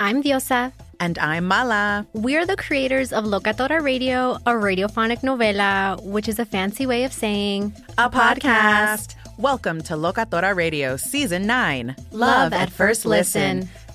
I'm Diosa. And I'm Mala. We're the creators of Locatora Radio, a radiophonic novela, which is a fancy way of saying a podcast. Welcome to Locatora Radio Season 9 Love, Love at, First listen. listen.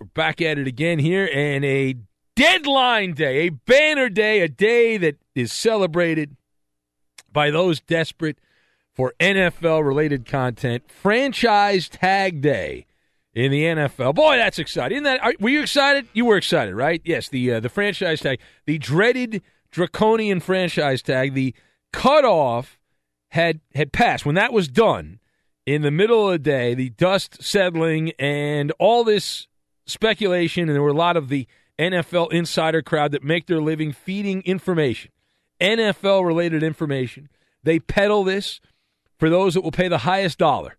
We're back at it again here, and a deadline day, a banner day, a day that is celebrated by those desperate for NFL related content. Franchise Tag Day in the NFL. Boy, that's exciting! Isn't that? Are, were you excited? You were excited, right? Yes. The uh, the franchise tag, the dreaded draconian franchise tag, the cutoff had had passed. When that was done, in the middle of the day, the dust settling and all this speculation, and there were a lot of the NFL insider crowd that make their living feeding information, NFL related information. They peddle this for those that will pay the highest dollar.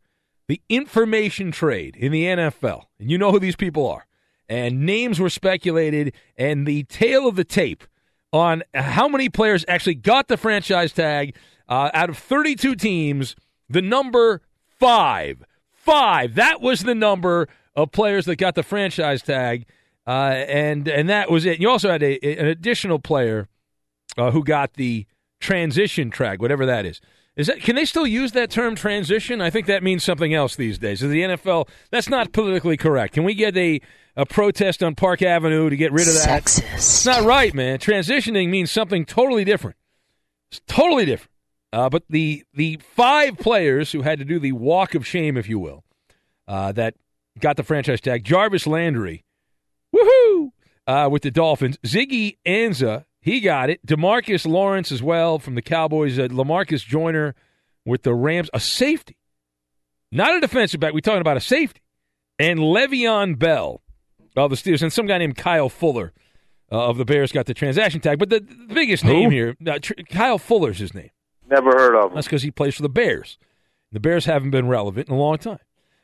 The information trade in the NFL, and you know who these people are. And names were speculated, and the tail of the tape on how many players actually got the franchise tag uh, out of 32 teams, the number five. Five. That was the number of players that got the franchise tag, uh, and and that was it. You also had a, an additional player uh, who got the transition tag, whatever that is. Is that can they still use that term transition? I think that means something else these days. Is the NFL that's not politically correct? Can we get a a protest on Park Avenue to get rid of that? Sexist. It's not right, man. Transitioning means something totally different. It's totally different. Uh, but the the five players who had to do the walk of shame, if you will, uh, that got the franchise tag: Jarvis Landry, woohoo, uh, with the Dolphins. Ziggy Ansah, he got it. Demarcus Lawrence as well from the Cowboys. Uh, Lamarcus Joyner with the Rams, a safety, not a defensive back. We're talking about a safety, and Le'Veon Bell of the Steelers, and some guy named Kyle Fuller uh, of the Bears got the transaction tag. But the, the biggest Who? name here, uh, tr- Kyle Fuller's his name. Never heard of him. That's because he plays for the Bears. The Bears haven't been relevant in a long time.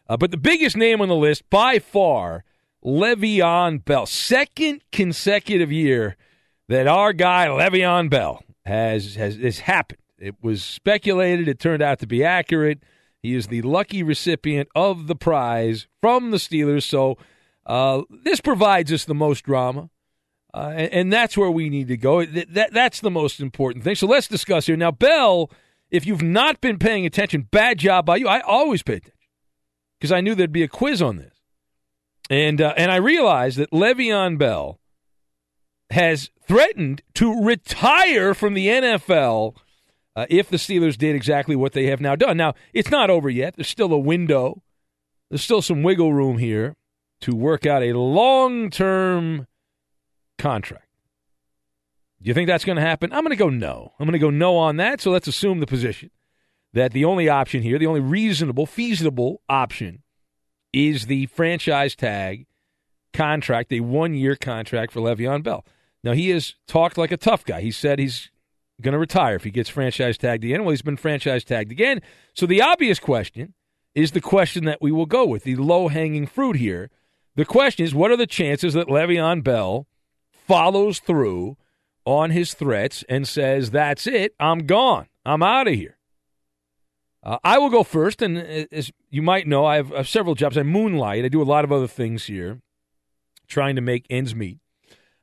Uh, but the biggest name on the list by far, Le'Veon Bell. Second consecutive year that our guy Le'Veon Bell has has has happened. It was speculated. It turned out to be accurate. He is the lucky recipient of the prize from the Steelers. So uh, this provides us the most drama. Uh, and, and, that's where we need to go. That, that, that's the most important thing. So let's discuss here. Now, Bell, if you've not been paying attention, bad job by you. I always pay attention because I knew there'd be a quiz on this. And uh, and I realized that Le'Veon Bell has threatened to retire from the NFL uh, if the Steelers did exactly what they have now done. Now, it's not over yet. There's still a window. There's still some wiggle room here to work out a long-term contract. Do you think that's going to happen? I'm going to go no. I'm going to go no on that. So let's assume the position that the only option here, the only reasonable, feasible option, is the franchise tag contract, a one year contract for Le'Veon Bell. Now, he has talked like a tough guy. He said he's going to retire if he gets franchise tagged again. Well, he's been franchise tagged again. So the obvious question is the question that we will go with, the low hanging fruit here. The question is what are the chances that Le'Veon Bell follows through on his threats and says, That's it, I'm gone, I'm out of here? Uh, I will go first, and as you might know, I have, I have several jobs. I moonlight. I do a lot of other things here, trying to make ends meet.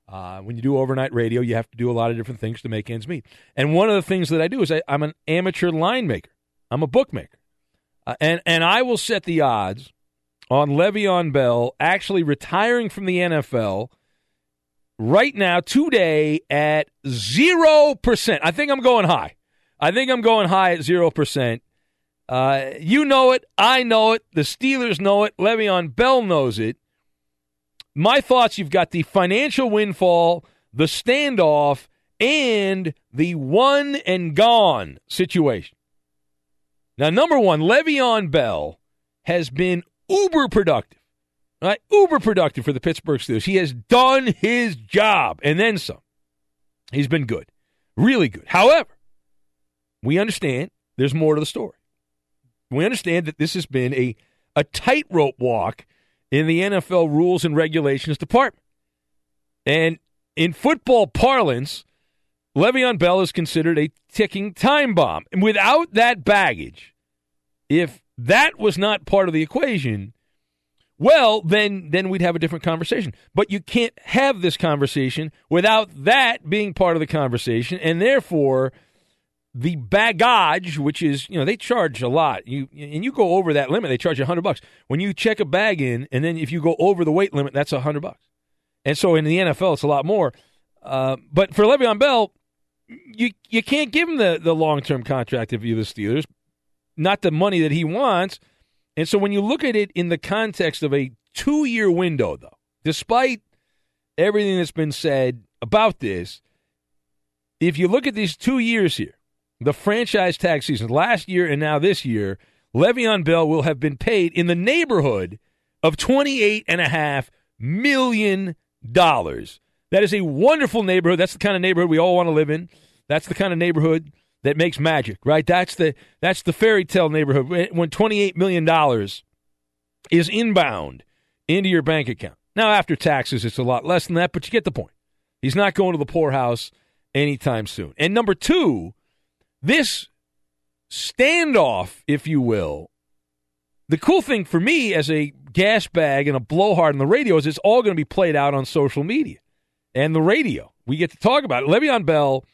Uh, when you do overnight radio, you have to do a lot of different things to make ends meet. And one of the things that I do is I, am an amateur line maker. I'm a bookmaker, uh, and and I will set the odds on Le'Veon Bell actually retiring from the NFL right now today at zero percent. I think I'm going high. I think I'm going high at zero percent. Uh, you know it. I know it. The Steelers know it. Le'Veon Bell knows it. My thoughts you've got the financial windfall, the standoff, and the one and gone situation. Now, number one, Le'Veon Bell has been uber productive. Right? Uber productive for the Pittsburgh Steelers. He has done his job and then some. He's been good. Really good. However, we understand there's more to the story. We understand that this has been a, a tightrope walk in the NFL rules and regulations department. And in football parlance, Le'Veon Bell is considered a ticking time bomb. And without that baggage, if that was not part of the equation, well, then then we'd have a different conversation. But you can't have this conversation without that being part of the conversation, and therefore the baggage, which is you know they charge a lot. You and you go over that limit, they charge you hundred bucks. When you check a bag in, and then if you go over the weight limit, that's a hundred bucks. And so in the NFL, it's a lot more. Uh, but for Le'Veon Bell, you you can't give him the the long term contract if you're the Steelers, not the money that he wants. And so when you look at it in the context of a two year window, though, despite everything that's been said about this, if you look at these two years here the franchise tag season last year and now this year, Le'Veon Bell will have been paid in the neighborhood of $28.5 million. That is a wonderful neighborhood. That's the kind of neighborhood we all want to live in. That's the kind of neighborhood that makes magic, right? That's the that's the fairy tale neighborhood when $28 million is inbound into your bank account. Now, after taxes, it's a lot less than that, but you get the point. He's not going to the poorhouse anytime soon. And number two, this standoff, if you will, the cool thing for me as a gas bag and a blowhard on the radio is it's all going to be played out on social media and the radio. We get to talk about it. Le'Veon Bell,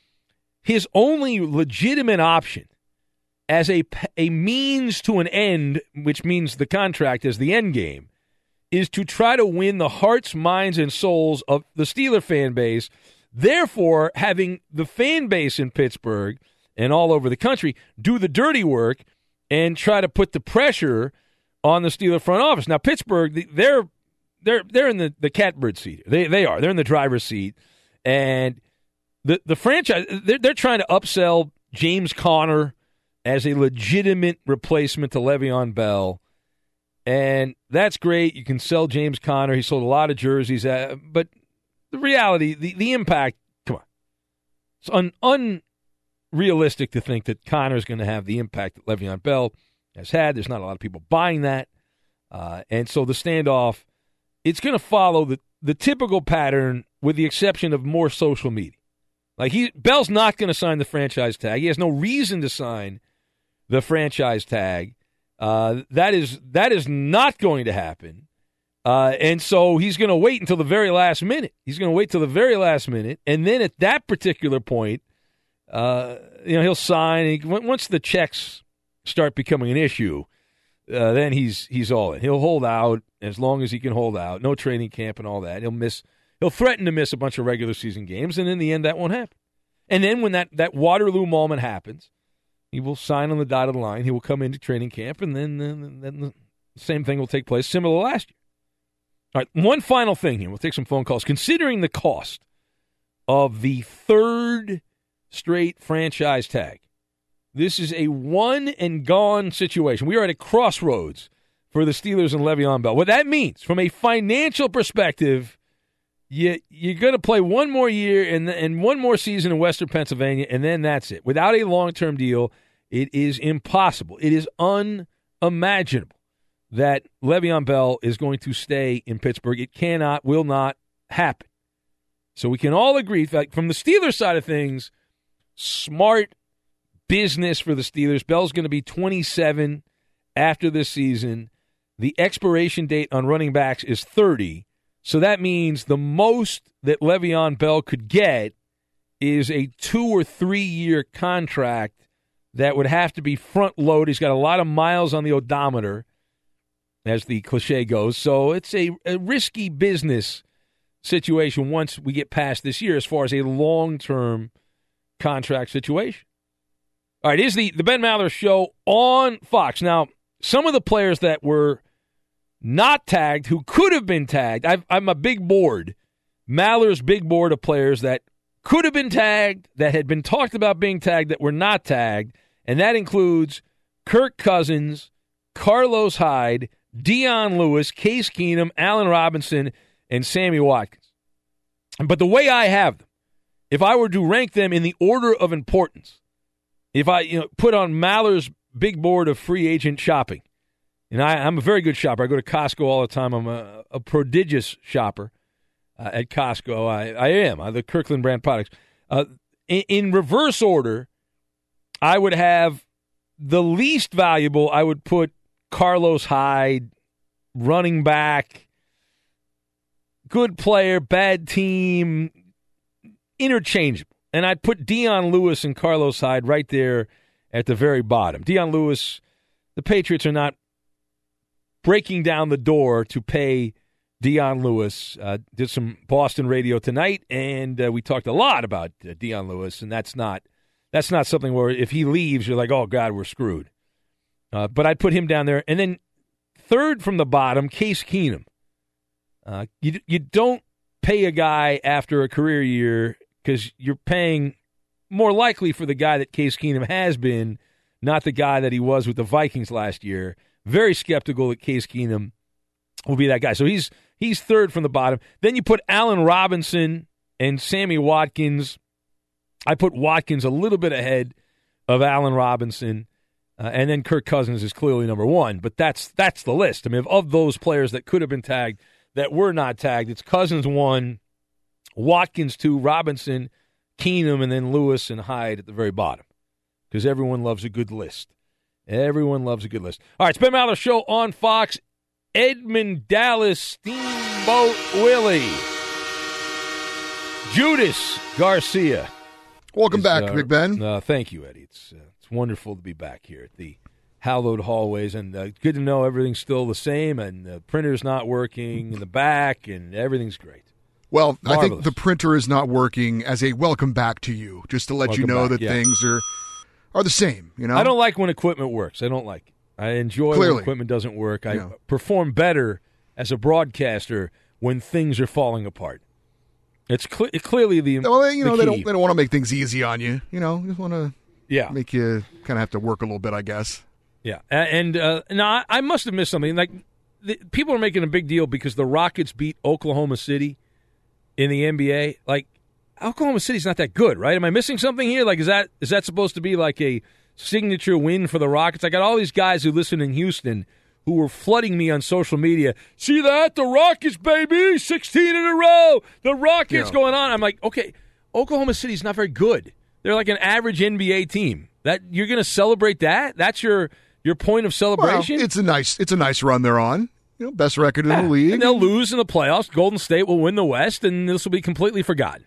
his only legitimate option as a, a means to an end, which means the contract is the end game, is to try to win the hearts, minds, and souls of the Steeler fan base. Therefore, having the fan base in Pittsburgh – and all over the country do the dirty work and try to put the pressure on the Steeler front office. Now Pittsburgh, they're they're they're in the, the catbird seat. They they are. They're in the driver's seat, and the the franchise they're, they're trying to upsell James Conner as a legitimate replacement to Le'Veon Bell. And that's great. You can sell James Conner. He sold a lot of jerseys, uh, but the reality, the, the impact, come on. It's un, un, realistic to think that Conner is going to have the impact that Le'Veon Bell has had. There's not a lot of people buying that. Uh, and so the standoff, it's going to follow the, the typical pattern with the exception of more social media. Like he Bell's not going to sign the franchise tag. He has no reason to sign the franchise tag. Uh, that is that is not going to happen. Uh, and so he's going to wait until the very last minute. He's going to wait till the very last minute, and then at that particular point, uh, you know, he'll sign. He, once the checks start becoming an issue, uh, then he's he's all in. He'll hold out as long as he can hold out. No training camp and all that. He'll miss. He'll threaten to miss a bunch of regular season games, and in the end, that won't happen. And then when that that Waterloo moment happens, he will sign on the dotted line. He will come into training camp, and then then, then the same thing will take place, similar to last year. All right, one final thing here. We'll take some phone calls. Considering the cost of the third straight franchise tag, this is a one and gone situation. We are at a crossroads for the Steelers and Le'Veon Bell. What that means, from a financial perspective, you you're going to play one more year and and one more season in Western Pennsylvania, and then that's it. Without a long term deal, it is impossible. It is unimaginable that Le'Veon Bell is going to stay in Pittsburgh. It cannot, will not happen. So we can all agree, from the Steelers side of things, smart business for the Steelers. Bell's going to be 27 after this season. The expiration date on running backs is 30. So that means the most that Le'Veon Bell could get is a two or three year contract that would have to be front loaded. He's got a lot of miles on the odometer as the cliche goes. So it's a, a risky business situation once we get past this year as far as a long term contract situation. All right, is the, the Ben Maller show on Fox. Now, some of the players that were not tagged who could have been tagged, i am a big board, Maller's big board of players that could have been tagged, that had been talked about being tagged, that were not tagged, and that includes Kirk Cousins, Carlos Hyde, Dion Lewis, Case Keenum, Allen Robinson, and Sammy Watkins. But the way I have them, if I were to rank them in the order of importance, if I you know put on Maller's big board of free agent shopping, and I, am a very good shopper. I go to Costco all the time. I'm a, a prodigious shopper uh, at Costco. I, I am. I the Kirkland brand products. Uh, in, in reverse order, I would have the least valuable. I would put Carlos Hyde, running back, good player, bad team, interchangeable. And I'd put Dion Lewis and Carlos Hyde right there at the very bottom. Dion Lewis, the Patriots are not breaking down the door to pay Dion Lewis. Uh, did some Boston radio tonight, and uh, we talked a lot about uh, Dion Lewis, and that's not that's not something where if he leaves, you're like, oh God, we're screwed. Uh, but I'd put him down there. And then third from the bottom, Case Keenum. Uh, you, you don't pay a guy after a career year because you're paying more likely for the guy that Case Keenum has been, not the guy that he was with the Vikings last year. Very skeptical that Case Keenum will be that guy. So he's he's third from the bottom. Then you put Allen Robinson and Sammy Watkins. I put Watkins a little bit ahead of Allen Robinson. Uh, and then Kirk Cousins is clearly number one, but that's that's the list. I mean, of those players that could have been tagged that were not tagged, it's Cousins one, Watkins two, Robinson, Keenum, and then Lewis and Hyde at the very bottom, because everyone loves a good list. Everyone loves a good list. All right, it's Ben Maller Show on Fox. Edmund Dallas Steamboat Willie, Judas Garcia. Welcome is, back, uh, Big Ben. Uh, thank you, Eddie. It's uh, wonderful to be back here at the hallowed hallways, and uh, good to know everything's still the same, and the printer's not working in the back, and everything's great. Well, Marvelous. I think the printer is not working as a welcome back to you, just to let welcome you know back, that yeah. things are are the same. You know, I don't like when equipment works. I don't like. It. I enjoy Clearly. when equipment doesn't work. I yeah. perform better as a broadcaster when things are falling apart. It's cl- clearly the well, you know, the they don't they don't want to make things easy on you. You know, just want to yeah, make you kind of have to work a little bit, I guess. Yeah, and uh, now I must have missed something. Like the, people are making a big deal because the Rockets beat Oklahoma City in the NBA. Like Oklahoma City's not that good, right? Am I missing something here? Like is that is that supposed to be like a signature win for the Rockets? I got all these guys who listen in Houston who were flooding me on social media. See that? The Rockets, baby, sixteen in a row. The Rockets yeah. going on. I'm like, okay, Oklahoma City's not very good. They're like an average NBA team. That you're going to celebrate that? That's your your point of celebration. Well, it's a nice it's a nice run they're on. You know, best record in yeah. the league. And they'll lose in the playoffs. Golden State will win the West, and this will be completely forgotten.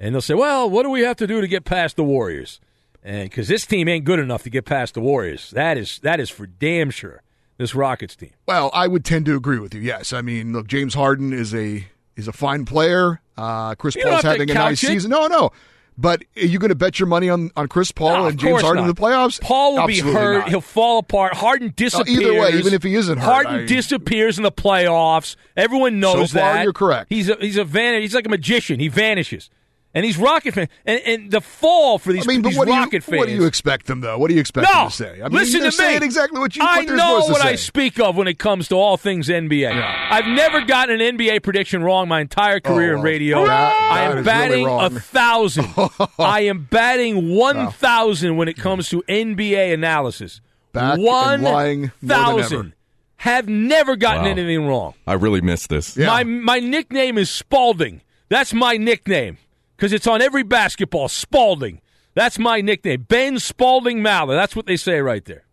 And they'll say, "Well, what do we have to do to get past the Warriors?" And because this team ain't good enough to get past the Warriors, that is that is for damn sure. this Rockets team. Well, I would tend to agree with you. Yes, I mean, look, James Harden is a is a fine player. Uh, Chris Paul's having a nice it. season. No, no. But are you going to bet your money on, on Chris Paul no, and James Harden not. in the playoffs? Paul will Absolutely be hurt. Not. He'll fall apart. Harden uh, disappears. either way, even if he isn't hurt, Harden I, disappears in the playoffs. Everyone knows so far, that. You're correct. He's a, he's a van- He's like a magician. He vanishes. And he's Rocket fan, and, and the fall for these, I mean, but these what Rocket do you, fans. What do you expect them though? What do you expect no, them to say? I mean, listen they're to saying me. exactly what you. I what they're know supposed what to I speak of when it comes to all things NBA. Yeah. I've never gotten an NBA prediction wrong my entire oh, career Oh, in radio. that- I am batting really a thousand. I am batting one thousand when it comes to NBA analysis. Back and one lying more than thousand. ever. Have never gotten Wow. anything wrong. I really missed this. Yeah. My my nickname is Spalding. That's my nickname because it's on every basketball. Spalding. That's my nickname. Ben Spalding Maller. That's what they say right there.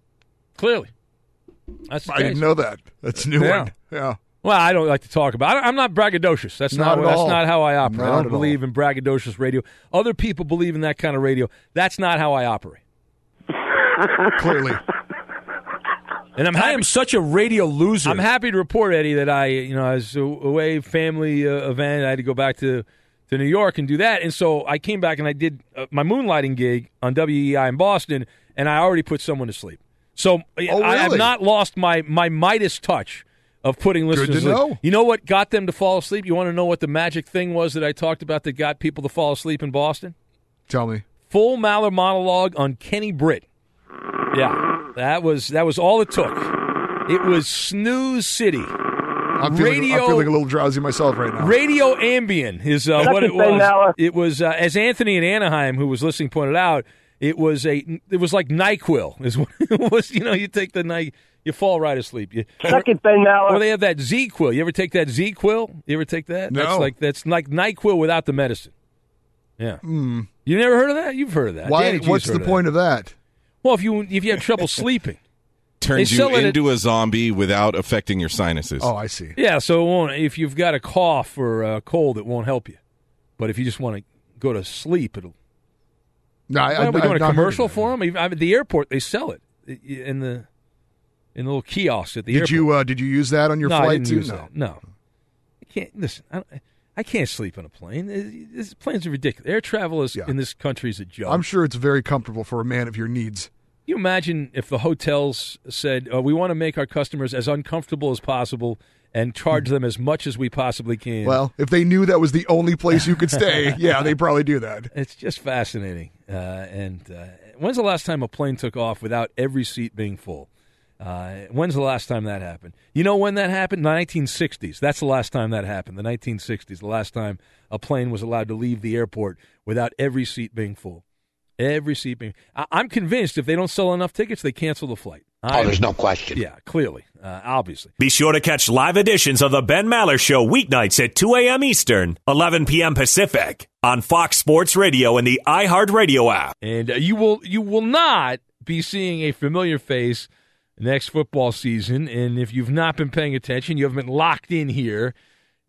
Clearly. That's the I case. didn't know that. That's a new Yeah. one. Yeah. Well, I don't like to talk about. I, I'm not braggadocious. That's Not not. at that's all. not how I operate. Not I don't at all. believe in braggadocious radio. Other people believe in that kind of radio. That's not how I operate. Clearly. And I'm I am such a radio loser. I'm happy to report, Eddie, that I, you know, I was away family uh, event. I had to go back to to New York and do that, and so I came back and I did uh, my moonlighting gig on WEEI in Boston, and I already put someone to sleep. So Oh, I have not lost my my Midas touch of putting listeners to to sleep. know. You know what got them to fall asleep? You want to know what the magic thing was that I talked about that got people to fall asleep in Boston? Tell me. Full Maller monologue on Kenny Britt. Yeah, that was that was all it took. It was snooze city. I'm feeling, Radio- I'm feeling a little drowsy myself right now. Radio Ambien is uh, what it was. Maller. It was uh, as Anthony in Anaheim, who was listening, pointed out. It was a. It was like Nyquil. Is what it was. You know, you take the night, you fall right asleep. You, Second, Ben Maller. or they have that ZzzQuil. You ever take that ZzzQuil? You ever take that? No. That's like that's like Nyquil without the medicine. Yeah. Hmm. You never heard of that? You've heard of that. Why? Danny What's the of point of that? That. Well, if you if you have trouble sleeping. Turns you sell it at- into a zombie without affecting your sinuses. Oh, I see. Yeah, so it won't, if you've got a cough or a cold, it won't help you. But if you just want to go to sleep, it'll. No, I, Why I, are we I've doing a not heard of commercial for them? Even- I mean, the airport they sell it in the in the little kiosks at the Did airport. you uh, did you use that on your no, I flight didn't too? use no. that. No, I can't listen. I, don't- I can't sleep on a plane. This planes are ridiculous. Air travel is Yeah. in this country is a joke. I'm sure it's very comfortable for a man of your needs. You imagine if the hotels said, uh, "We want to make our customers as uncomfortable as possible and charge them as much as we possibly can." Well, if they knew that was the only place you could stay, yeah, they probably do that. It's just fascinating. Uh, and uh, when's the last time a plane took off without every seat being full? Uh, when's the last time that happened? You know when that happened? The 1960s. That's the last time that happened. The 1960s. The last time a plane was allowed to leave the airport without every seat being full. Every seat being. I- I'm convinced if they don't sell enough tickets, they cancel the flight. Oh, there's no question. Yeah, clearly, uh, obviously. Be sure to catch live editions of the Ben Maller Show weeknights at 2 a.m. Eastern, 11 p.m. Pacific on Fox Sports Radio and the iHeartRadio app. and uh, you will you will not be seeing a familiar face next football season. And if you've not been paying attention, you haven't been locked in here.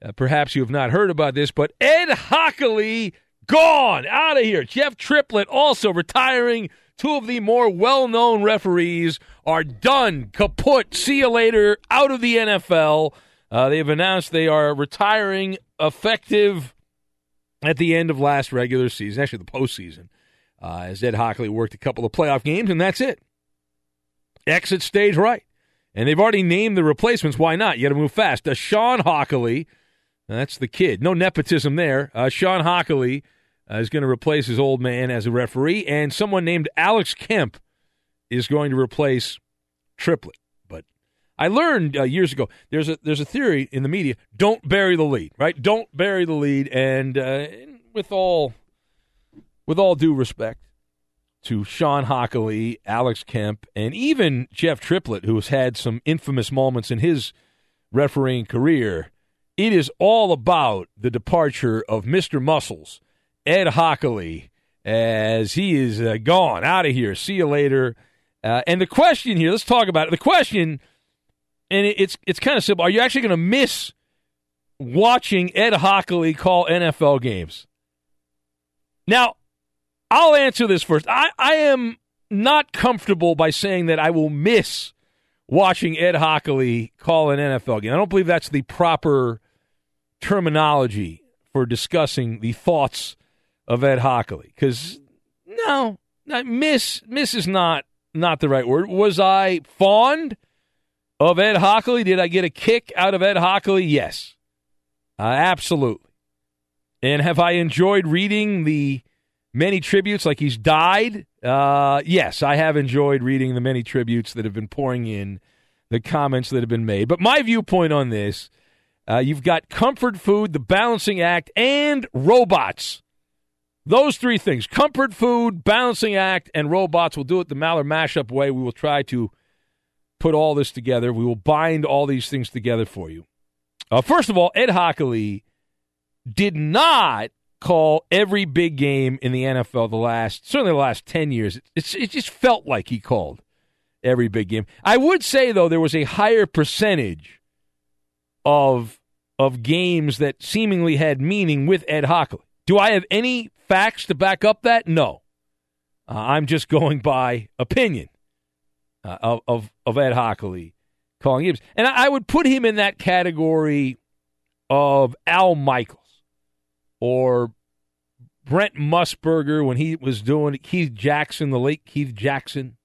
Uh, perhaps you have not heard about this, but Ed Hochuli gone out of here. Jeff Triplett also retiring. Two of the more well-known referees are done, kaput. See you later. Out of the NFL. Uh, they have announced they are retiring effective at the end of last regular season, actually the postseason, uh, as Ed Hochuli worked a couple of playoff games, and that's it. Exit stage right. And they've already named the replacements. Why not? You got to move fast. Uh, Shawn Hochuli, that's the kid. No nepotism there. Uh, Shawn Hochuli uh, is going to replace his old man as a referee, and someone named Alex Kemp is going to replace Triplett. But I learned uh, years ago there's a there's a theory in the media: don't bury the lead, right? Don't bury the lead. And uh, with all with all due respect to Shawn Hochuli, Alex Kemp, and even Jeff Triplett, who has had some infamous moments in his refereeing career, it is all about the departure of Mr. Muscles, Ed Hochuli, as he is uh, gone out of here. See you later. Uh, and the question here, let's talk about it. The question, and it, it's it's kind of simple: Are you actually going to miss watching Ed Hochuli call NFL games? Now, I'll answer this first. I, I am not comfortable by saying that I will miss watching Ed Hochuli call an NFL game. I don't believe that's the proper terminology for discussing the thoughts of Ed Hochuli. Because no, not, miss miss is not not the right word. Was I fond of Ed Hochuli? Did I get a kick out of Ed Hochuli? Yes, uh, absolutely. And have I enjoyed reading the many tributes like he's died? Uh, yes, I have enjoyed reading the many tributes that have been pouring in, the comments that have been made. But my viewpoint on this uh, you've got comfort food, the balancing act, and robots. Those three things comfort food, balancing act, and robots. We'll do it the Maller mashup way. We will try to put all this together. We will bind all these things together for you. Uh, first of all, Ed Hochuli did not call every big game in the NFL the last, certainly the last 10 years. It just felt like he called every big game. I would say, though, there was a higher percentage of of games that seemingly had meaning with Ed Hochuli. Do I have any facts to back up that? No. Uh, I'm just going by opinion uh, of, of, of Ed Hochuli calling games, and I, I would put him in that category of Al Michaels or Brent Musburger when he was doing Keith Jackson, the late Keith Jackson.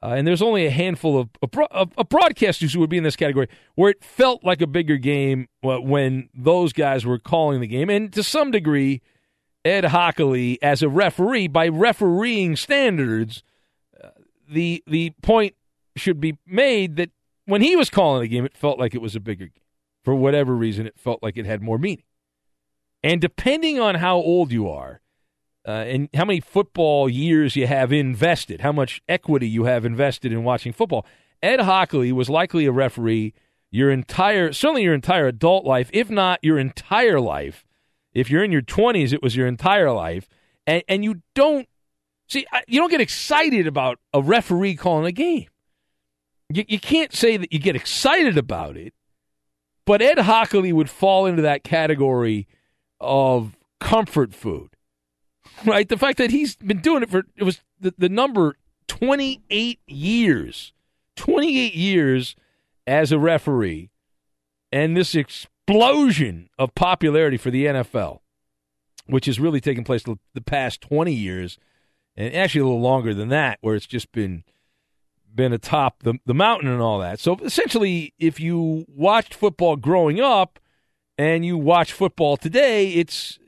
Uh, and there's only a handful of, of, of, broadcasters who would be in this category where it felt like a bigger game when those guys were calling the game. And to some degree, Ed Hochuli, as a referee, by refereeing standards, uh, the the point should be made that when he was calling the game, it felt like it was a bigger game. For whatever reason, it felt like it had more meaning. And depending on how old you are, uh, and how many football years you have invested, how much equity you have invested in watching football. Ed Hochuli was likely a referee your entire, certainly your entire adult life, if not your entire life. If you're in your 20s, it was your entire life. And, and you don't, see, you don't get excited about a referee calling a game. You, you can't say that you get excited about it, but Ed Hochuli would fall into that category of comfort food right? The fact that he's been doing it for it was the, the number 28 years, 28 years as a referee, and this explosion of popularity for the NFL, which has really taken place the, past 20 years, and actually a little longer than that, where it's just been been atop the the mountain and all that. So essentially, if you watched football growing up and you watch football today, it's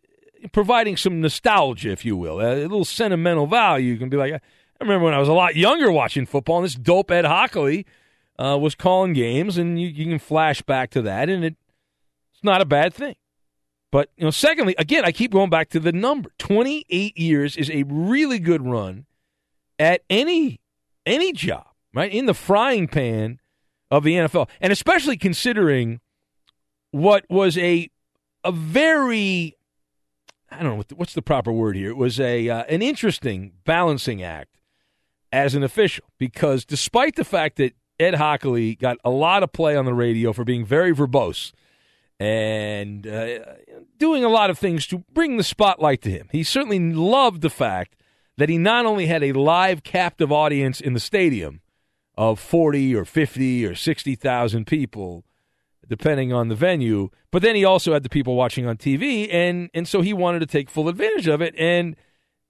providing some nostalgia, if you will, a little sentimental value. You can be like, I remember when I was a lot younger watching football, and this dope Ed Hochuli uh, was calling games, and you, you, can flash back to that, and it, it's not a bad thing. But you know, secondly, again, I keep going back to the number. Twenty eight years is a really good run at any any job, right? In the frying pan of the NFL, and especially considering what was a a very I don't know what's the proper word here. It was a uh, an interesting balancing act as an official because despite the fact that Ed Hochuli got a lot of play on the radio for being very verbose and uh, doing a lot of things to bring the spotlight to him, he certainly loved the fact that he not only had a live captive audience in the stadium of 40 or 50 or 60,000 people depending on the venue. But then he also had the people watching on TV, and and so he wanted to take full advantage of it. And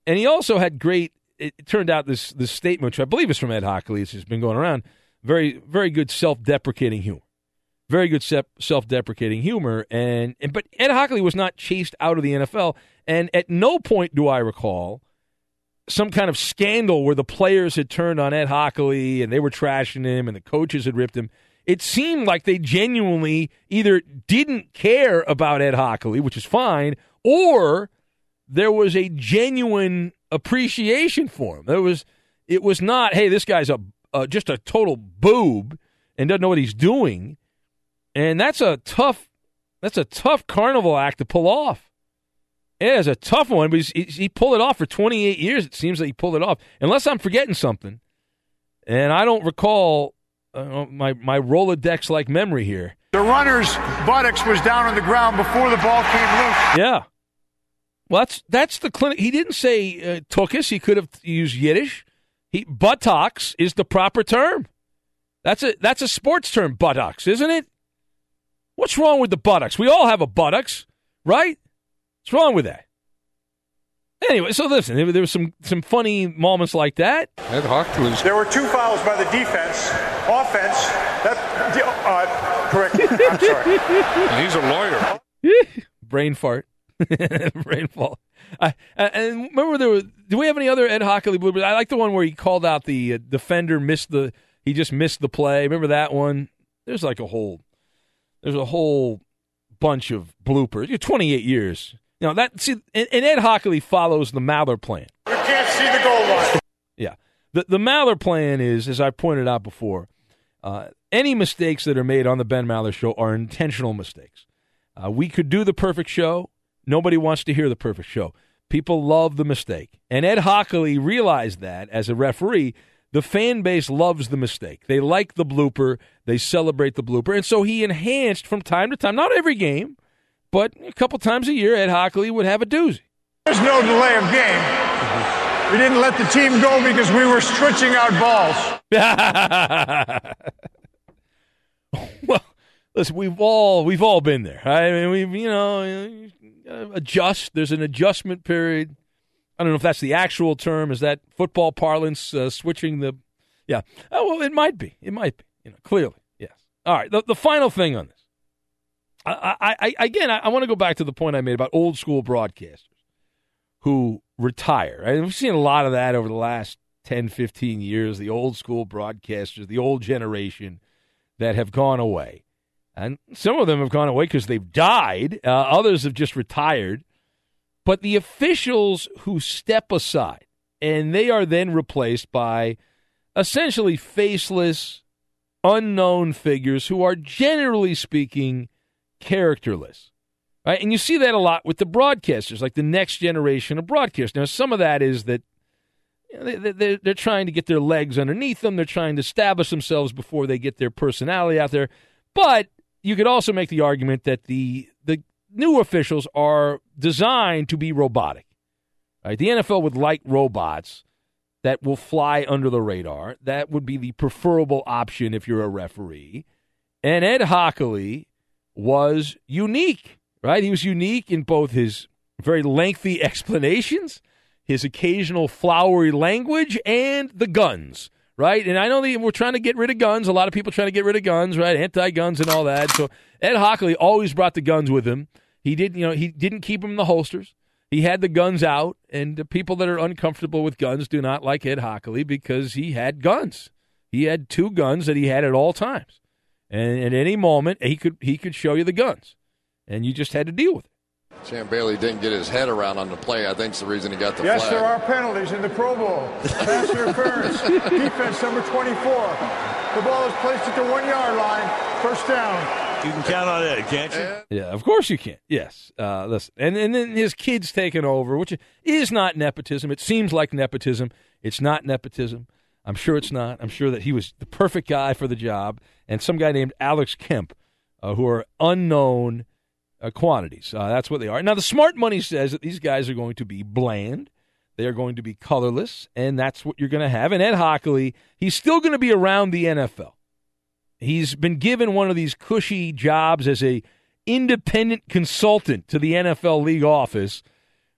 and he also had great. It turned out this this statement, which I believe is from Ed Hochuli, just been going around. Very very good self deprecating humor, very good self deprecating humor. And, and but Ed Hochuli was not chased out of the NFL, and at no point do I recall some kind of scandal where the players had turned on Ed Hochuli and they were trashing him and the coaches had ripped him it seemed like they genuinely either didn't care about Ed Hochuli, which is fine, or there was a genuine appreciation for him. There was it was not, hey, this guy's a uh, just a total boob and doesn't know what he's doing, and that's a tough that's a tough carnival act to pull off. It is a tough one, but he, he pulled it off for 28 years. It seems that he pulled it off, unless I'm forgetting something. And I don't recall uh, my my Rolodex like memory here. The runner's buttocks was down on the ground before the ball came loose. Yeah. Well, that's that's the clinic. He didn't say uh, tuchus. He could have used Yiddish. He buttocks is the proper term. That's a that's a sports term, buttocks, isn't it? What's wrong with the buttocks? We all have a buttocks, right? What's wrong with that? Anyway, so listen, there, there was some some funny moments like that. Ed Hawk was. There were two fouls by the defense. Offense. That. Uh, correct. I'm sorry. He's a lawyer. Brain fart. Brain fall. I, and remember there was. Do we have any other Ed Hochuli bloopers? I like the one where he called out the uh, defender, missed the. He just missed the play. Remember that one? There's like a whole. There's a whole bunch of bloopers. You're 28 years. You know that. See, and, and Ed Hochuli follows the Maller plan. You can't see the goal line. Yeah, the the Maller plan is, as I pointed out before, uh, any mistakes that are made on the Ben Maller show are intentional mistakes. Uh, we could do the perfect show. Nobody wants to hear the perfect show. People love the mistake. And Ed Hochuli realized that as a referee. The fan base loves the mistake. They like the blooper. They celebrate the blooper. And so he enhanced from time to time, not every game, but a couple times a year, Ed Hochuli would have a doozy. There's no delay of game. We didn't let the team go because we were stretching out balls. well, listen, we've all we've all been there. I mean, we've you know adjust. There's an adjustment period. I don't know if that's the actual term. Is that football parlance? Uh, switching the, yeah. Oh well, it might be. It might be. You know, clearly, yes. All right. The, the final thing on this. I, I, I again, I, I want to go back to the point I made about old school broadcasters who retire. Right? We've seen a lot of that over the last 10, 15 years. The old school broadcasters, the old generation that have gone away. And some of them have gone away because they've died. Uh, others have just retired. But the officials who step aside and they are then replaced by essentially faceless, unknown figures who are generally speaking characterless. Right? And you see that a lot with the broadcasters, like the next generation of broadcasters. Now, some of that is that they, they're trying to get their legs underneath them. They're trying to establish themselves before they get their personality out there. But you could also make the argument that the the new officials are designed to be robotic. Right? The NFL would like robots that will fly under the radar. That would be the preferable option if you're a referee. And Ed Hochuli was unique, right? He was unique in both his very lengthy explanations, his occasional flowery language, and the guns, right? And I know that we're trying to get rid of guns. A lot of people trying to get rid of guns, right? Anti-guns and all that. So Ed Hochuli always brought the guns with him. He didn't, you know, he didn't keep them in the holsters. He had the guns out, and the people that are uncomfortable with guns do not like Ed Hochuli because he had guns. He had two guns that he had at all times, and at any moment he could he could show you the guns, and you just had to deal with it. Champ Bailey didn't get his head around on the play. I think it's the reason he got the yes, flag. there are penalties in the Pro Bowl. Pass interference. Defense number 24. The ball is placed at the one yard line. First down. You can count on that, can't you? Yeah, of course you can. Yes. Uh, listen, and and then his kids taking over, which is not nepotism. It seems like nepotism. It's not nepotism. I'm sure it's not. I'm sure that he was the perfect guy for the job, and some guy named Alex Kemp, uh, who are unknown uh, quantities. Uh, that's what they are. Now, the smart money says that these guys are going to be bland. They are going to be colorless, and that's what you're going to have. And Ed Hochuli, he's still going to be around the NFL. He's been given one of these cushy jobs as a independent consultant to the NFL league office,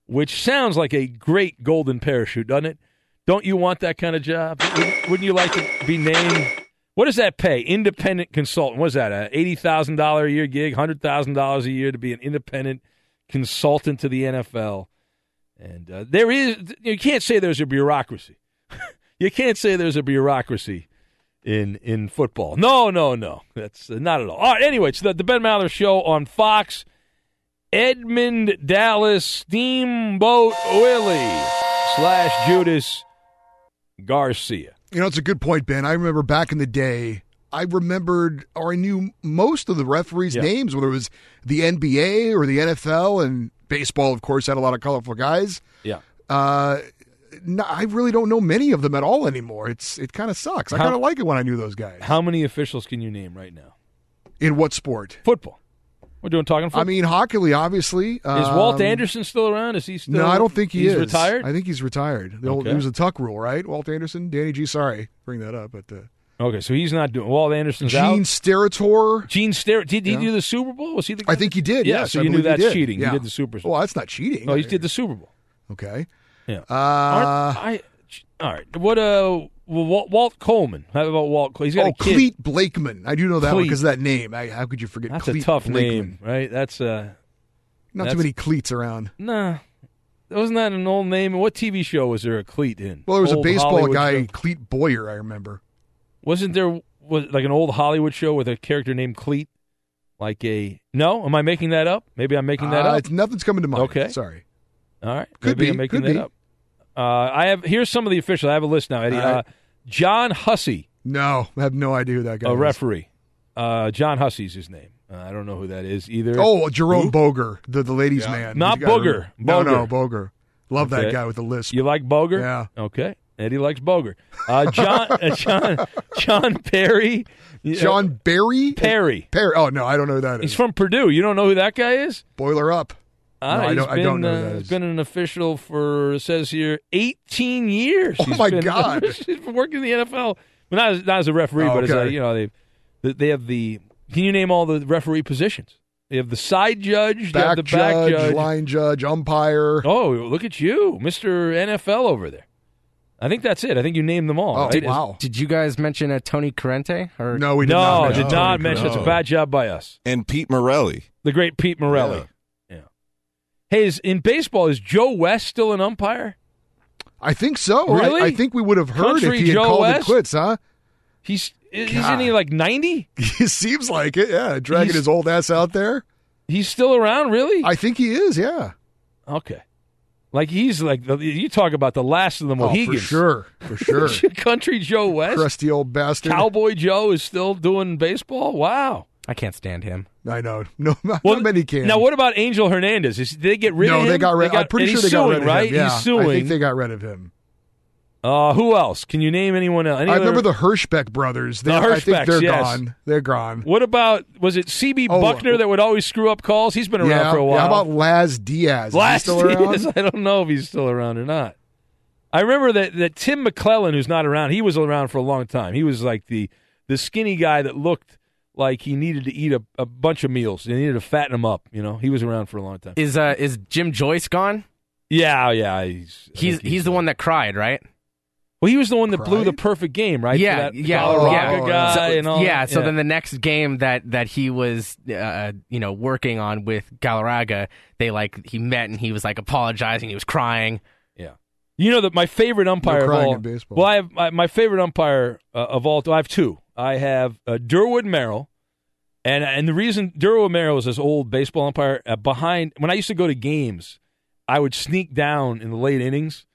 which sounds like a great golden parachute, doesn't it? Don't you want that kind of job? Wouldn't you like to be named? What does that pay? Independent consultant. What's that? A eighty thousand dollar a year gig, hundred thousand dollars a year to be an independent consultant to the NFL. And uh, there is you can't say there's a bureaucracy. you can't say there's a bureaucracy in in football. No, no, no. That's uh, not at all. All right. Anyway, it's the, the Ben Maller Show on Fox. Edmund Dallas Steamboat Willie slash Judas Garcia. You know, it's a good point, Ben. I remember back in the day, I remembered or I knew most of the referees' Yeah. names, whether it was the NBA or the NFL, and baseball, of course, had a lot of colorful guys. Yeah. Uh, no, I really don't know many of them at all anymore. It's it kind of sucks. I kind of like it when I knew those guys. How many officials can you name right now? In what sport? Football. We're doing talking football. I mean, Hochuli, obviously. is Walt Um, Anderson still around? Is he still? No, I don't think he he's is. retired. I think he's retired. The old, Okay. It was a tuck rule, right? Walt Anderson, Danny G. Sorry, bring that up, but uh, Okay, so he's not doing. Walt Anderson's Gene out. Gene Steratore. Gene Ster. Did he Yeah. do the Super Bowl? Was he the? Guy I think he did. Yeah, yes, so you knew he that's cheating. Yeah. He did the Super Bowl. Well, that's not cheating. No, he did the Super Bowl. Okay. Yeah. Uh, I. All right. What? Uh. Well, Walt, Walt Coleman. How about Walt? He's got oh, a kid. Clete Blakeman. I do know that one Clete. because of that name. I, how could you forget? That's Clete a tough Blakeman? name, right? That's uh. Not that's- too many cleats around. Nah. Wasn't that an old name? What TV show was there a cleat in? Well, there was Old a baseball Hollywood guy, show. Clete Boyer. I remember. Wasn't there was like an old Hollywood show with a character named Clete? Like a no? Am I making that up? Maybe I'm making that Uh, up. It's, nothing's coming to mind. Okay. Sorry. All right. Could Maybe be, I'm making could that be. up. Uh, I have here's some of the officials. I have a list now, Eddie. All right. Uh, John Hussey, No, I have no idea who that guy is. a is. referee. Uh, John Hussey's his name. Uh, I don't know who that is either. Oh, Jerome Who? Boger, the, the ladies' man. Not You gotta Booger. remember. No, no, Boger. Boger. Love that guy with the list. You like Boger? Yeah. Okay. Eddie likes Boger. Uh, John, uh, John, John Perry. Uh, John Barry? Perry. Perry. Oh, no, I don't know who that is. He's from Purdue. You don't know who that guy is? Boiler up. Ah, No, I don't- I been, don't know who uh, that he's is. been an official for says here 18 years. Oh, He's my been- God. he's been working in the NFL. Well, not as, not as a referee, Oh, but as a, you know they they have the. Can you name all the referee positions? They have the side judge, they have Back the back judge, judge. line judge, umpire. Oh, look at you, Mister NFL over there. I think that's it. I think you named them all. Oh, right? wow. Did you guys mention a Tony Corrente? Or No, we did no, not. did not Tony mention. It's a bad job by us. And Pete Morelli. The great Pete Morelli. Yeah. Hey, is, in baseball, is Joe West still an umpire? I think so. I- Really? I, think we would have heard Country if he had Joe called West? it quits, huh? He's isn't he like ninety? He seems like it, yeah. Dragging He's- his old ass out there. He's still around, really? I think he is, yeah. okay. Like he's like the, you talk about the last of the Oh, for Mohegans. sure. For sure. Country Joe West, Crusty old bastard. Cowboy Joe is still doing baseball. Wow. I can't stand him. I know. No, not Well, many can. Now, what about Angel Hernandez? Is, did they get rid no, of him? they got rid. I'm pretty sure they got rid of right? him. Yeah, He's suing. I think they got rid of him. uh, who else? Can you name anyone else? Any I other- remember the Hirschbeck brothers. The They, I think Hirschbecks, they're yes. gone. They're gone. What about was it CB Oh, Bucknor that would always screw up calls? He's been around yeah, for a while. yeah. How about Laz Diaz? Is he Last still around? Diaz, I don't know if he's still around or not. I remember that, that Tim McClelland, who's not around, he was around for a long time. He was like the the skinny guy that looked like he needed to eat a, a bunch of meals. They needed to fatten him up. You know, he was around for a long time. Is uh is Jim Joyce gone? Yeah, yeah. He's I He's he's the one that cried, right? well. He was the one that blew the perfect game, right? Yeah, that yeah, Colorado yeah. guy So- and all. yeah. that. So then the next game that that he was, uh, you know, working on with Galarraga, they like he met and he was like apologizing. He was crying. Yeah. You know that my favorite umpire of crying all. in baseball. Well, I have my, my favorite umpire uh, of all. I have two. I have uh, Durwood Merrill, and and the reason Durwood Merrill is this old baseball umpire uh, behind. When I used to go to games, I would sneak down in the late innings,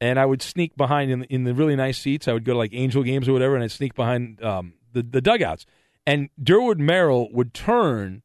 and I would sneak behind in the, in the really nice seats. I would go to like Angel games or whatever, and I'd sneak behind um, the the dugouts. And Durwood Merrill would turn,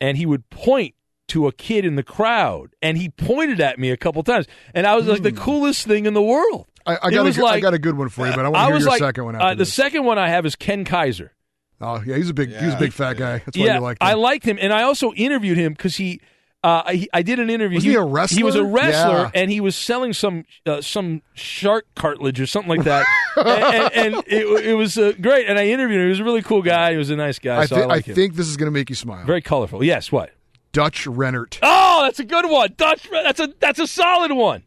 and he would point to a kid in the crowd, and he pointed at me a couple times, and I was like the coolest thing in the world. I, I got, was a, I like- got a good one for you, but I want to I hear was your like, second one uh, after the this. second one I have is Ken Kaiser. oh, yeah, he's a big, he's a big fat guy. That's why yeah, you like him. I liked him, and I also interviewed him because he. Uh, I, I did an interview. Wasn't he a wrestler? He was a wrestler, Yeah. and he was selling some uh, some shark cartilage or something like that. and and, and it, it was uh, great. And I interviewed him. He was a really cool guy. He was a nice guy. I, so thi- I, like I him. think this is going to make you smile. very colorful. Yes. What? Dutch Rennert. Oh, that's a good one. Dutch. That's a that's a solid one.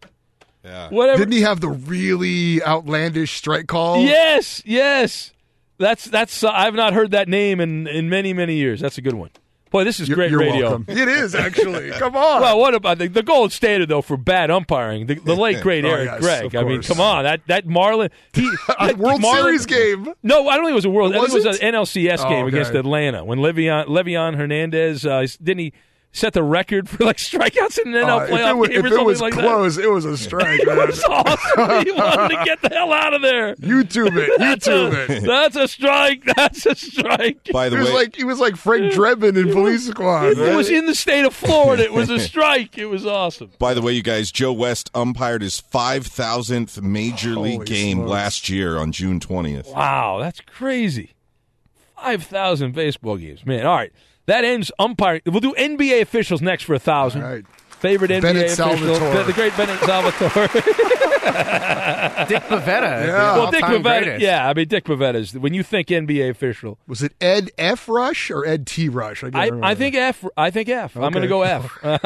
Yeah. Whatever. Didn't he have the really outlandish strike call? Yes, yes. That's that's. Uh, I've not heard that name in in many many years. That's a good one. Boy, this is You're, great you're radio. welcome. It is actually. Come on. Well, what about the, the gold standard though for bad umpiring? The, the late great Oh, Eric yes, Gregg. I mean, come on, that that Marlin he, a that World Marlin- Series game. No, I don't think it was a World. I think it Was was an NLCS Oh, game okay. against Atlanta when Livan Livan Hernandez uh, didn't he set the record for like strikeouts in an NL Uh, if playoff it was, game if or it something was like close, it was a strike. It man. was awesome. he wanted to get the hell out of there. YouTube it. That's YouTube a, it. that's a strike. That's a strike. By He the was way, like he was like Frank Drebin in Police Squad. It was in the state of Florida. It was a strike. It was awesome. by the way, you guys, Joe West umpired his five thousandth major Holy league game smokes. last year on June twentieth. Wow, that's crazy. 5,000 baseball games. Man, all right. That ends umpire. We'll do NBA officials next for a 1,000. All right. favorite NBA Bennett official, Salvatore. the great Bennett Salvatore. Dick Bavetta. Yeah. well, Dick all-time Bavetta. greatest. Yeah, I mean Dick Bavetta's. When you think NBA official, Was it Ed F. Rush or Ed T. Rush? can't I. I think F. I think F. am going to go F. I'm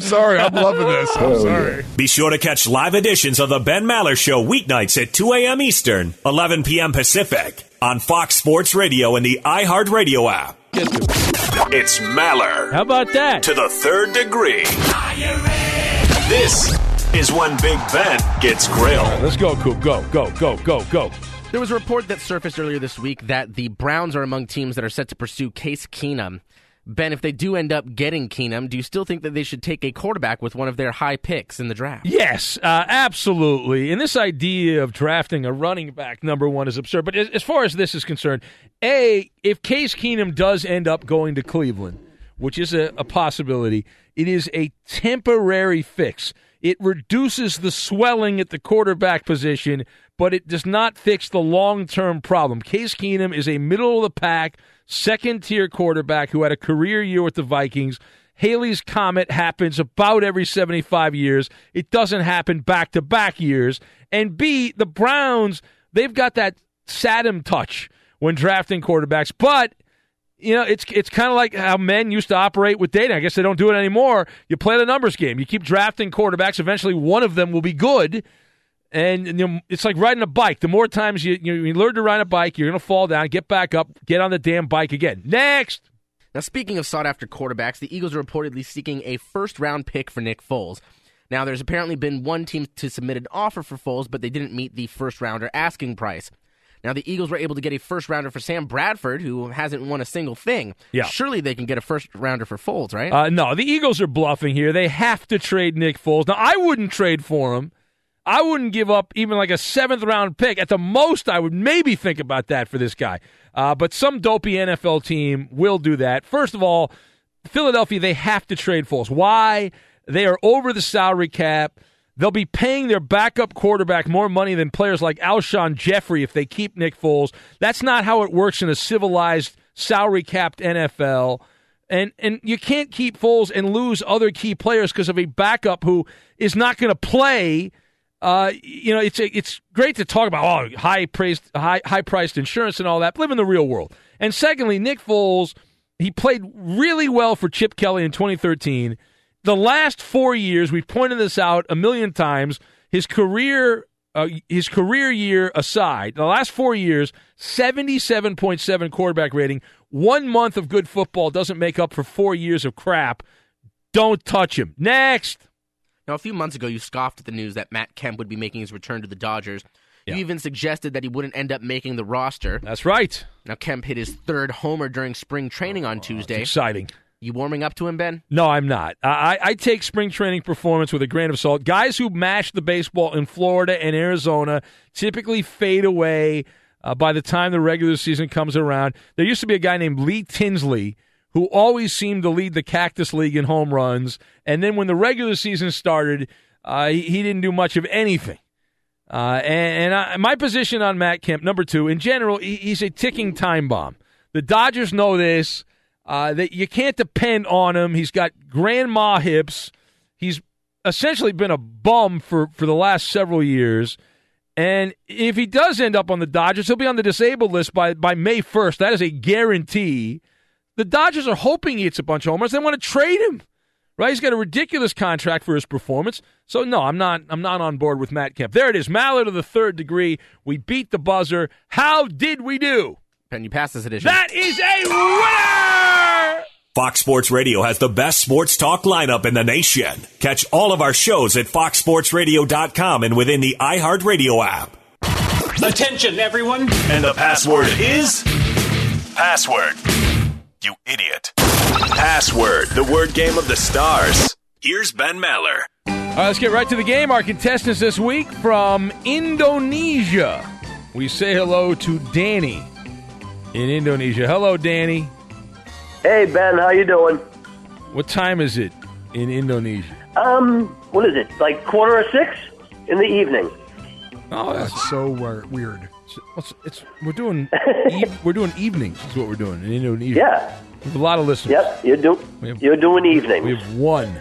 sorry. I'm loving this. I'm sorry. Be sure to catch live editions of the Ben Maller Show weeknights at 2 a.m. Eastern, 11 p.m. Pacific on Fox Sports Radio and the iHeartRadio app. It's Maller How about that? to the third degree. This is when Big Ben gets grilled. Let's go, Coop. Go, go, go, go, go. There was a report that surfaced earlier this week that the Browns are among teams that are set to pursue Case Keenum. Ben, if they do end up getting Keenum, do you still think that they should take a quarterback with one of their high picks in the draft? Yes, uh, absolutely. And this idea of drafting a running back number one is absurd. But as, far as this is concerned, A, if Case Keenum does end up going to Cleveland, which is a, a possibility, it is a temporary fix. It reduces the swelling at the quarterback position, but it does not fix the long term problem. Case Keenum is a middle of the pack, second tier quarterback who had a career year with the Vikings. Halley's Comet happens about every 75 years. It doesn't happen back to back years. And B, the Browns, they've got that Saddam touch when drafting quarterbacks, but you know, it's it's kind of like how men used to operate with dating. I guess they don't do it anymore. You play the numbers game. You keep drafting quarterbacks. Eventually, one of them will be good. And you know, it's like riding a bike. The more times you, you you learn to ride a bike, you're going to fall down, get back up, get on the damn bike again. Next. Now, speaking of sought after quarterbacks, the Eagles are reportedly seeking a first round pick for Nick Foles. Now, there's apparently been one team to submit an offer for Foles, but they didn't meet the first rounder asking price. Now, the Eagles were able to get a first rounder for Sam Bradford, who hasn't won a single thing. Yeah. Surely they can get a first rounder for Foles, right? Uh, no, the Eagles are bluffing here. They have to trade Nick Foles. Now, I wouldn't trade for him. I wouldn't give up even like a seventh round pick. At the most, I would maybe think about that for this guy. Uh, but some dopey NFL team will do that. First of all, Philadelphia, they have to trade Foles. Why? They are over the salary cap. They'll be paying their backup quarterback more money than players like Alshon Jeffery if they keep Nick Foles. That's not how it works in a civilized, salary capped NFL. And and you can't keep Foles and lose other key players because of a backup who is not going to play. Uh, you know, it's it's great to talk about oh high priced high high priced insurance and all that. But live in the real world. And secondly, Nick Foles, he played really well for Chip Kelly in 2013. The last four years, we've pointed this out a million times. His career, uh, his career year aside, the last four years, seventy-seven point seven quarterback rating. One month of good football doesn't make up for four years of crap. Don't touch him. Next. Now, a few months ago, you scoffed at the news that Matt Kemp would be making his return to the Dodgers. You even suggested that he wouldn't end up making the roster. That's right. Now, Kemp hit his third homer during spring training on Tuesday. Exciting. You warming up to him, Ben? No, I'm not. I, I take spring training performance with a grain of salt. Guys who mash the baseball in Florida and Arizona typically fade away uh, by the time the regular season comes around. There used to be a guy named Lee Tinsley who always seemed to lead the Cactus League in home runs, and then when the regular season started, uh, he, he didn't do much of anything. Uh, and and I, my position on Matt Kemp, number two, in general, he, he's a ticking time bomb. The Dodgers know this. Uh, that you can't depend on him. He's got grandma hips. He's essentially been a bum for, for the last several years. And if he does end up on the Dodgers, he'll be on the disabled list by, by May 1st. That is a guarantee. The Dodgers are hoping he hits a bunch of homers. They want to trade him. Right? He's got a ridiculous contract for his performance. So no, I'm not I'm not on board with Matt Kemp. There it is. Maller of the third degree. We beat the buzzer. How did we do? Can you pass this edition. That is a winner! Fox Sports Radio has the best sports talk lineup in the nation. Catch all of our shows at foxsportsradio.com and within the iHeartRadio app. Attention, everyone. And the password is password. You idiot. Password, the word game of the stars. Here's Ben Maller. All right, let's get right to the game. Our contestants this week from Indonesia. We say hello to Danny in Indonesia. Hello, Danny. Hey Ben, how you doing? What time is it in Indonesia? Um, what is it? Like quarter of six in the evening. Oh, that's so weird. It's, it's, we're doing eve, we're doing evenings. Is what we're doing in Indonesia. Yeah. We have a lot of listeners. Yep, you're, do- have, you're doing evening. We have one.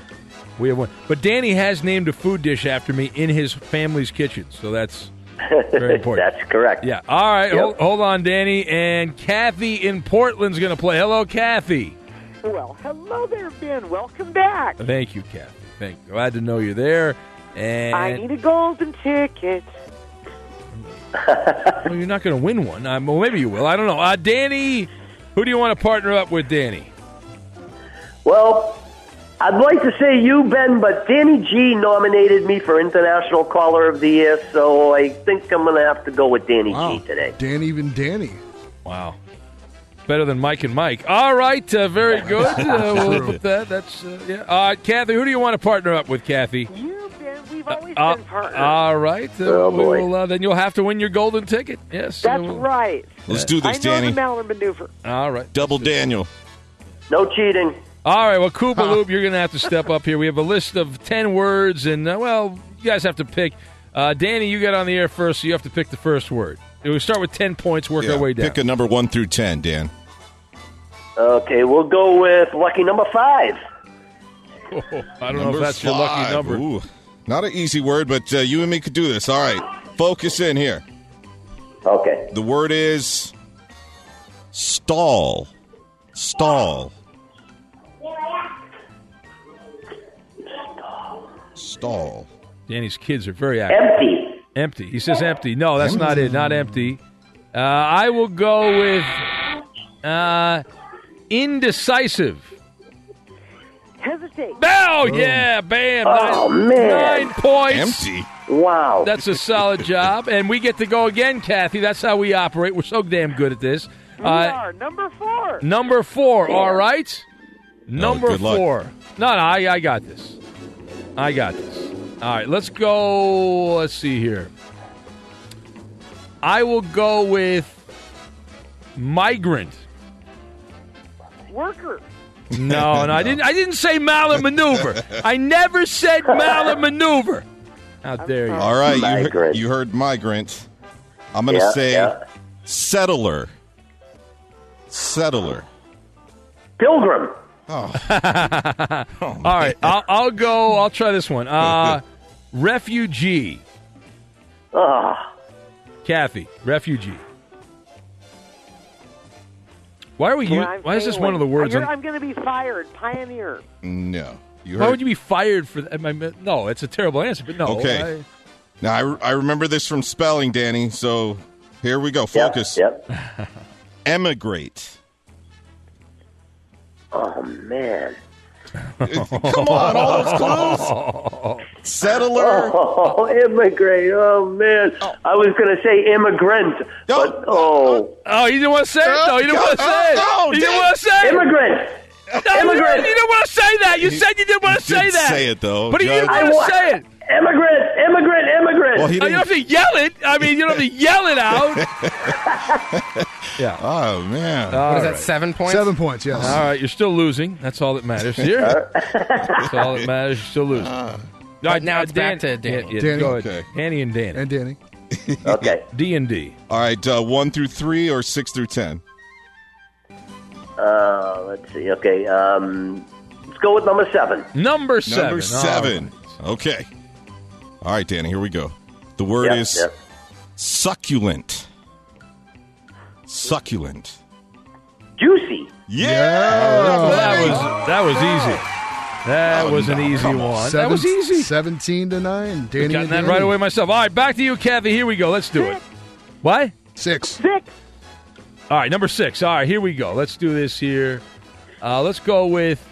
We have one. But Danny has named a food dish after me in his family's kitchen, so that's very important. That's correct. Yeah. All right. Yep. Hold, hold on, Danny. And Kathy in Portland's going to play. Hello, Kathy. Well, hello there, Ben. Welcome back. Thank you, Kathy. Thank you. Glad to know you're there. And I need a golden ticket. well, you're not going to win one. Um, well, maybe you will. I don't know. Uh, Danny, who do you want to partner up with, Danny? Well, I'd like to say you, Ben, but Danny G nominated me for International Caller of the Year, so I think I'm going to have to go with Danny G today. Danny, even Danny. Wow. Better than Mike and Mike. All right, uh, very good. Uh, we'll put that. That's uh, yeah. Uh, Kathy, who do you want to partner up with, Kathy? You, Ben. We've always Uh, been partners. all right. Uh, Oh, we boy. will, uh, then you'll have to win your golden ticket. Yes. That's uh, we'll- right. Let's do I this, know Danny. the Mallard maneuver. All right. Double Daniel. No cheating. All right. Well, Koopa Loop, you're going to have to step up here. We have a list of 10 words, and, uh, well, you guys have to pick. Uh, Danny, you got on the air first, so you have to pick the first word. We'll start with 10 points, work Yeah, our way down. Pick a number one through ten, Dan. Okay, we'll go with lucky number five. I don't know if that's your lucky number. Ooh, not an easy word, but uh, you and me could do this. All right, focus in here. Okay. The word is stall. Stall. Stall. Danny's kids are very active. Empty. Empty. He says empty. No, that's not it. Not empty. Uh, I will go with uh, indecisive. Hesitate. Oh, yeah. Bam. Oh, nine, man. Nine points. Empty. Wow. That's a solid job. And we get to go again, Kathy. That's how we operate. We're so damn good at this. We Uh, are number four. number four. All right. Number good luck. four. No, no, I, I got this. I got this. All right, let's go. Let's see here. I will go with migrant. Worker. No, no, I didn't. I didn't say mallet maneuver. I never said mallet maneuver. How dare you? All right, you, heard, Migrant. you heard migrant. I'm going to Yeah, say yeah. settler. Settler. Pilgrim. Oh, All right, I'll, I'll go. I'll try this one. Uh, refugee. Ah, Kathy, refugee. Why are we? Well, u- I'm why is this one of the words? You're- on- I'm going to be fired. Pioneer. no. You why would you be fired for that? I mean, No, it's a terrible answer, but no. Okay. I- Now, I, re- I remember this from spelling, Danny, so here we go. yep, Focus. Yep. Emigrate. Oh man. Come on, all those clues. Settler. Oh, immigrate. Oh man. I was going to say immigrant, but oh, Oh, you didn't want to say it? No, you didn't want to say it. Oh, you didn't want to say it. immigrant. No, Immigrant. You didn't want to say that. You said you didn't want to say did that. say it, though, But you didn't want to say it. Immigrant. Immigrant. Immigrant. Well, he Oh, you don't have to yell it. I mean, you don't have to yell it out. yeah. Oh man. All What is right. that? Seven points. Seven points, yes. All right, you're still losing. That's all that matters here. That's all that matters. You're still losing. All right, now it's back to Danny. Yeah, yeah, Danny. Go ahead. Okay. Danny and Danny. And Danny. okay. D and D. All right, uh, one through three or six through ten. Uh, let's see. Okay. Um, let's go with number seven. Number seven. Number seven. right. Okay. All right, Danny. Here we go. The word Yep, is yep. succulent. Succulent. Juicy. Yeah. Well, that was that was easy. That Oh, was an no, easy come on. one. that was easy. Seventeen to nine. Danny Gotten that Danny. right away myself. All right, back to you, Kathy. Here we go. Let's do it. What? Six. Six. All right, number six. All right, here we go. Let's do this here. Uh, let's go with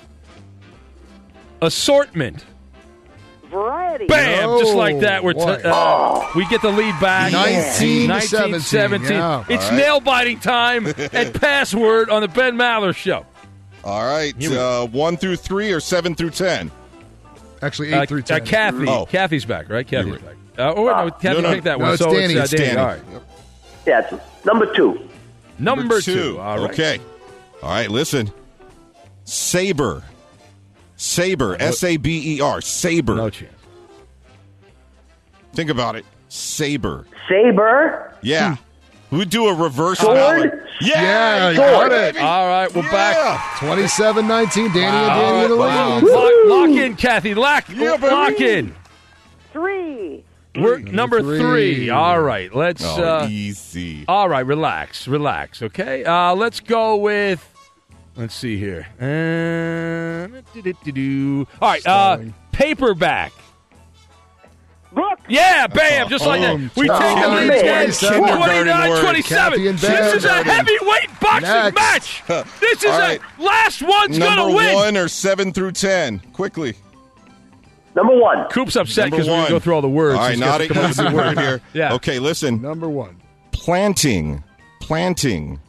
assortment. Variety. Bam! No, Just like that, we're t- boy. uh, we get the lead back. 19 to 17, 17. yeah. It's All right. nail biting time at password on the Ben Maller Show. All right. Uh, one through three or seven through ten. Actually, eight Uh, through uh, ten. Kathy, Oh. Kathy's back, right? Kathy's were- back. Uh, oh wait, no, Kathy No, no, picked that no, one. it's so Danny. it's, uh, It's Danny. Danny. All right, Yeah. Number two. number, two. All right. Okay. All right. Listen. Saber. Saber. S A B E R. Saber. No chance. Think about it. Saber. Saber. Yeah. Hmm. We do a reverse Sword? ballot. Yeah, you Sword. got it. All right, we're back. 27-19, Danny and All Danny in the right, lead. Lock, lock in, Kathy. Lock, Yeah, lock in. Three. We're number three. three. All right, let's. Oh, uh, easy. All right, relax, relax. Okay, uh, let's go with. Let's see here. Uh. All right, uh, paperback. Brooke. Yeah, bam, just like Boom. that. We take the lead man. 10, 27. 29 27. This is a heavyweight boxing Next. match. This is All a last one's Number gonna win. one or seven through ten. Quickly. Number one. Coop's upset because we're gonna go through all the words. All right, He's not got a to come up with easy a word here. Yeah. Okay, listen. Number one. Planting. Planting.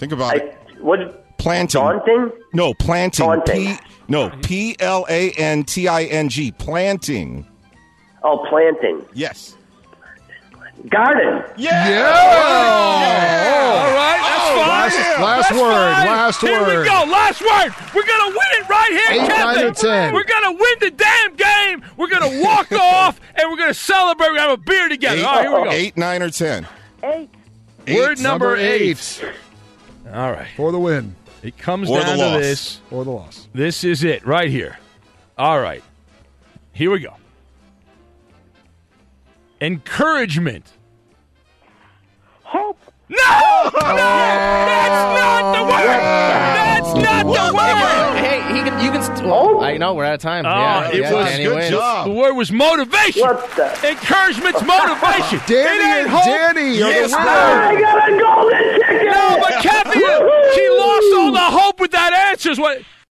Think about it. What? Planting. Daunting? No, planting. Daunting. P, no, P L A N T I N G. Planting. Oh, planting. Yes. Garden. Yeah. All right, that's Oh, fine. last- last That's word, fine. last here word. Here we go. Last word. We're gonna win it right here, Eight, Kevin. nine, or 10. We're gonna win the damn game. We're gonna walk off and we're gonna celebrate. We're gonna have a beer together. Eight, All right, here we go. Uh, eight, nine, or ten. Eight. Word number, Number eight. eight. All right. For the win. It comes Or the down to this. Or the loss. This is it right here. All right. Here we go. Encouragement. Hope. No! no, That's not the word! That's not the word! Hey, he can, you can. St- well, oh. I know we're out of time. Oh, yeah, it yeah, was Danny good wins. job. The word was motivation. What the? Encouragement's motivation. it Danny ain't and hope. Danny are Yes, the I got a golden ticket. No, but Kathy, she lost all the hope with that answer. What?